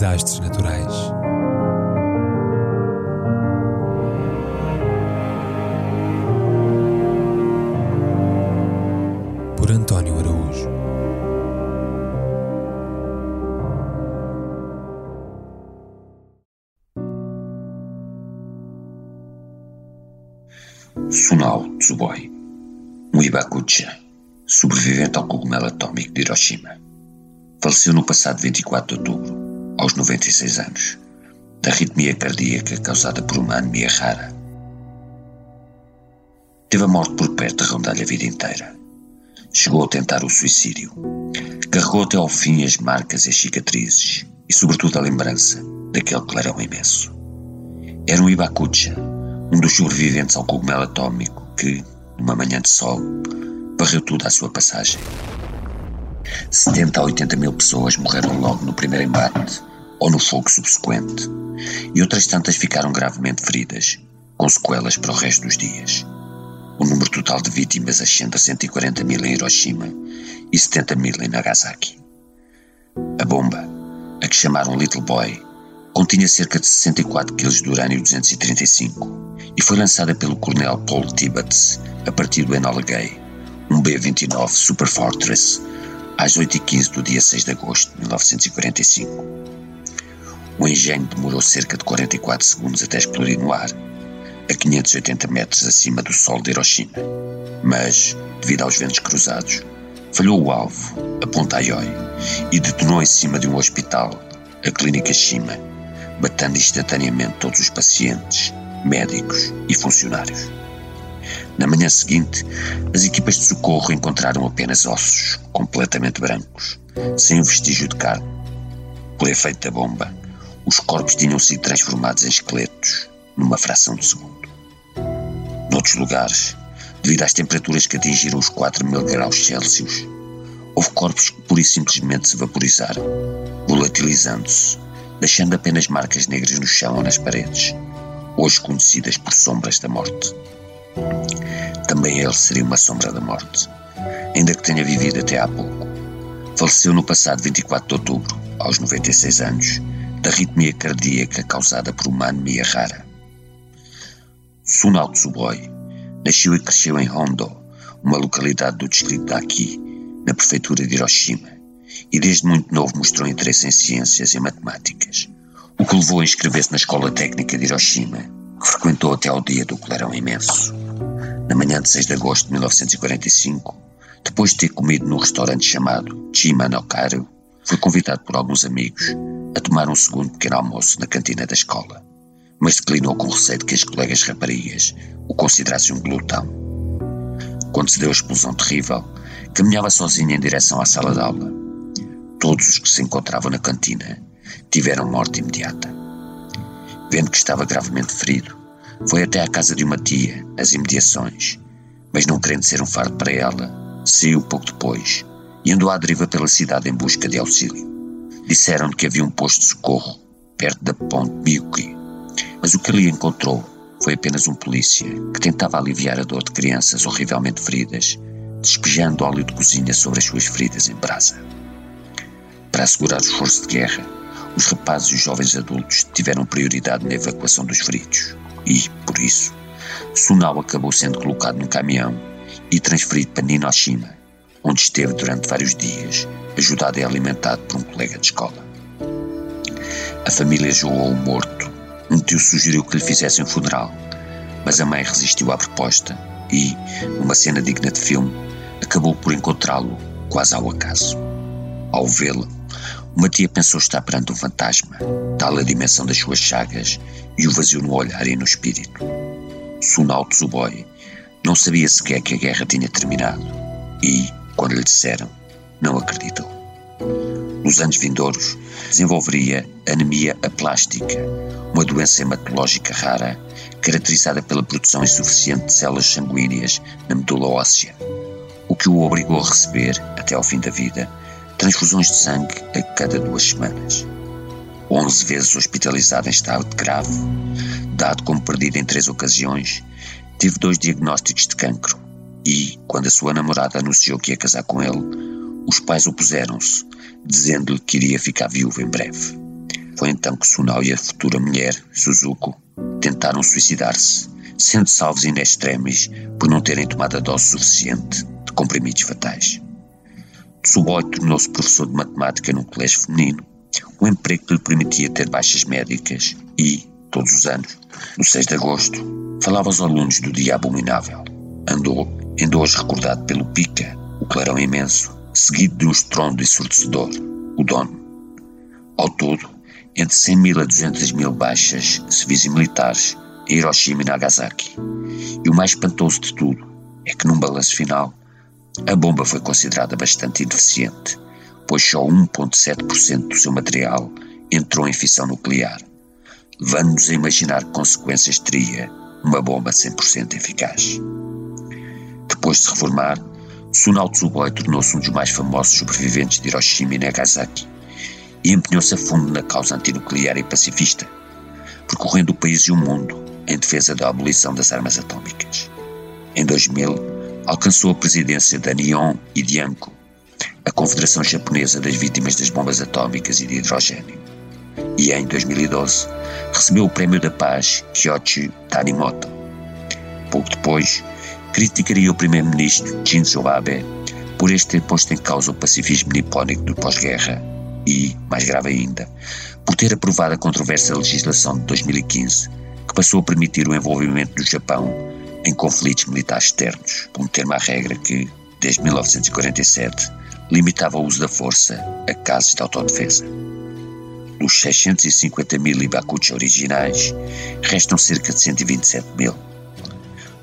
desastres naturais. Por António Araújo. Sunao Tsuboi, um Ibakucha, sobrevivente ao cogumelo atômico de Hiroshima. Faleceu no passado 24 de outubro, aos 96 anos, da arritmia cardíaca causada por uma anemia rara. Teve a morte por perto de rondar-lhe a vida inteira. Chegou a tentar o suicídio. Carregou até ao fim as marcas e as cicatrizes, e sobretudo a lembrança daquele clarão imenso. Era um Ibakucha, um dos sobreviventes ao cogumelo atômico que, numa manhã de sol, varreu tudo à sua passagem. 70 a 80 mil pessoas morreram logo no primeiro embate ou no fogo subsequente, e outras tantas ficaram gravemente feridas, com sequelas para o resto dos dias. O número total de vítimas ascende a 140 mil em Hiroshima e 70 mil em Nagasaki. A bomba, a que chamaram Little Boy, continha cerca de 64 kg de urânio 235 e foi lançada pelo coronel Paul Tibbets a partir do Enola Gay, um B-29 Super Fortress, às 8h15 do dia 6 de agosto de 1945. O engenho demorou cerca de 44 segundos até explodir no ar, a 580 metros acima do solo de Hiroshima, mas, devido aos ventos cruzados, falhou o alvo, a Ponta Aioi, e detonou em cima de um hospital, a Clínica Shima, batendo instantaneamente todos os pacientes, médicos e funcionários. Na manhã seguinte, as equipas de socorro encontraram apenas ossos, completamente brancos, sem vestígio de carne. Por efeito da bomba, os corpos tinham sido transformados em esqueletos numa fração de segundo. Noutros lugares, devido às temperaturas que atingiram os 4 mil graus Celsius, houve corpos que pura e simplesmente se vaporizaram, volatilizando-se, deixando apenas marcas negras no chão ou nas paredes, hoje conhecidas por sombras da morte. Também ele seria uma sombra da morte, ainda que tenha vivido até há pouco. Faleceu no passado 24 de outubro, aos 96 anos, da arritmia cardíaca causada por uma anemia rara. Sunao Tsuboi nasceu e cresceu em Hondo, uma localidade do distrito de Aki, na prefeitura de Hiroshima, e desde muito novo mostrou interesse em ciências e matemáticas, o que levou a inscrever-se na Escola Técnica de Hiroshima, que frequentou até ao dia do clarão imenso. Na manhã de 6 de agosto de 1945, depois de ter comido num restaurante chamado Chima no Karu, foi convidado por alguns amigos a tomar um segundo pequeno almoço na cantina da escola, mas declinou com receio de que as colegas raparigas o considerassem um glutão. Quando se deu a explosão terrível, caminhava sozinho em direção à sala de aula. Todos os que se encontravam na cantina tiveram morte imediata. Vendo que estava gravemente ferido, foi até à casa de uma tia, nas imediações, mas não querendo ser um fardo para ela, saiu pouco depois e andou à deriva pela cidade em busca de auxílio. Disseram-lhe que havia um posto de socorro perto da ponte Miyuki, mas o que ali encontrou foi apenas um polícia que tentava aliviar a dor de crianças horrivelmente feridas, despejando óleo de cozinha sobre as suas feridas em brasa. Para assegurar o esforço de guerra, os rapazes e os jovens adultos tiveram prioridade na evacuação dos feridos e, por isso, Sunao acabou sendo colocado num caminhão e transferido para Ninoshima, onde esteve durante vários dias, ajudado e alimentado por um colega de escola. A família julgou o morto. Um tio sugeriu que lhe fizessem um funeral, mas a mãe resistiu à proposta e, numa cena digna de filme, acabou por encontrá-lo quase ao acaso. Ao vê-lo, uma tia pensou estar perante um fantasma, tal a dimensão das suas chagas e o vazio no olhar e no espírito. Sunao Tsuboi não sabia sequer que a guerra tinha terminado e, quando lhe disseram, não acreditou. Nos anos vindouros, desenvolveria anemia aplástica, uma doença hematológica rara caracterizada pela produção insuficiente de células sanguíneas na medula óssea, o que o obrigou a receber, até ao fim da vida, transfusões de sangue a cada duas semanas. Onze vezes hospitalizado em estado grave, dado como perdido em três ocasiões, teve dois diagnósticos de cancro e, quando a sua namorada anunciou que ia casar com ele, os pais opuseram-se, dizendo-lhe que iria ficar viúvo em breve. Foi então que Sunal e a futura mulher, Suzuko, tentaram suicidar-se, sendo salvos in extremis por não terem tomado a dose suficiente de comprimidos fatais. Tsuboi tornou-se professor de matemática num colégio feminino, um emprego que lhe permitia ter baixas médicas e, todos os anos, no 6 de agosto, falava aos alunos do dia abominável. Andou, ainda hoje recordado pelo Pica, o clarão imenso, seguido de um estrondo ensurdecedor, o dono. Ao todo, entre 100 mil a 200 mil baixas civis e militares em Hiroshima e Nagasaki. E o mais espantoso de tudo é que, num balanço final, a bomba foi considerada bastante ineficiente, pois só 1,7% do seu material entrou em fissão nuclear, levando-nos a imaginar que consequências teria uma bomba 100% eficaz. Depois de se reformar, Sunao Tsuboi tornou-se um dos mais famosos sobreviventes de Hiroshima e Nagasaki e empenhou-se a fundo na causa antinuclear e pacifista, percorrendo o país e o mundo em defesa da abolição das armas atômicas. Em 2000, alcançou a presidência da Nihon Idianko, a Confederação Japonesa das Vítimas das Bombas Atômicas e de Hidrogênio. E em 2012, recebeu o Prémio da Paz Kyoichi Tanimoto. Pouco depois, criticaria o primeiro-ministro Shinzo Abe por este ter posto em causa o pacifismo nipónico do pós-guerra e, mais grave ainda, por ter aprovado a controversa legislação de 2015 que passou a permitir o envolvimento do Japão em conflitos militares externos, termo à regra que, desde 1947, limitava o uso da força a casos de autodefesa. Dos 650 mil Ibakuchi originais, restam cerca de 127 mil.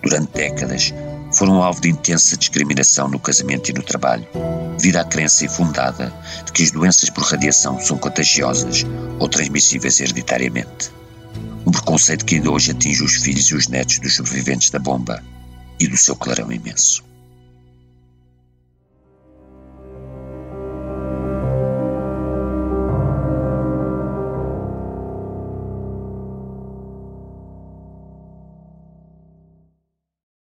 Durante décadas, foram alvo de intensa discriminação no casamento e no trabalho, devido à crença infundada de que as doenças por radiação são contagiosas ou transmissíveis hereditariamente. Preconceito que ainda hoje atinge os filhos e os netos dos sobreviventes da bomba e do seu clarão imenso.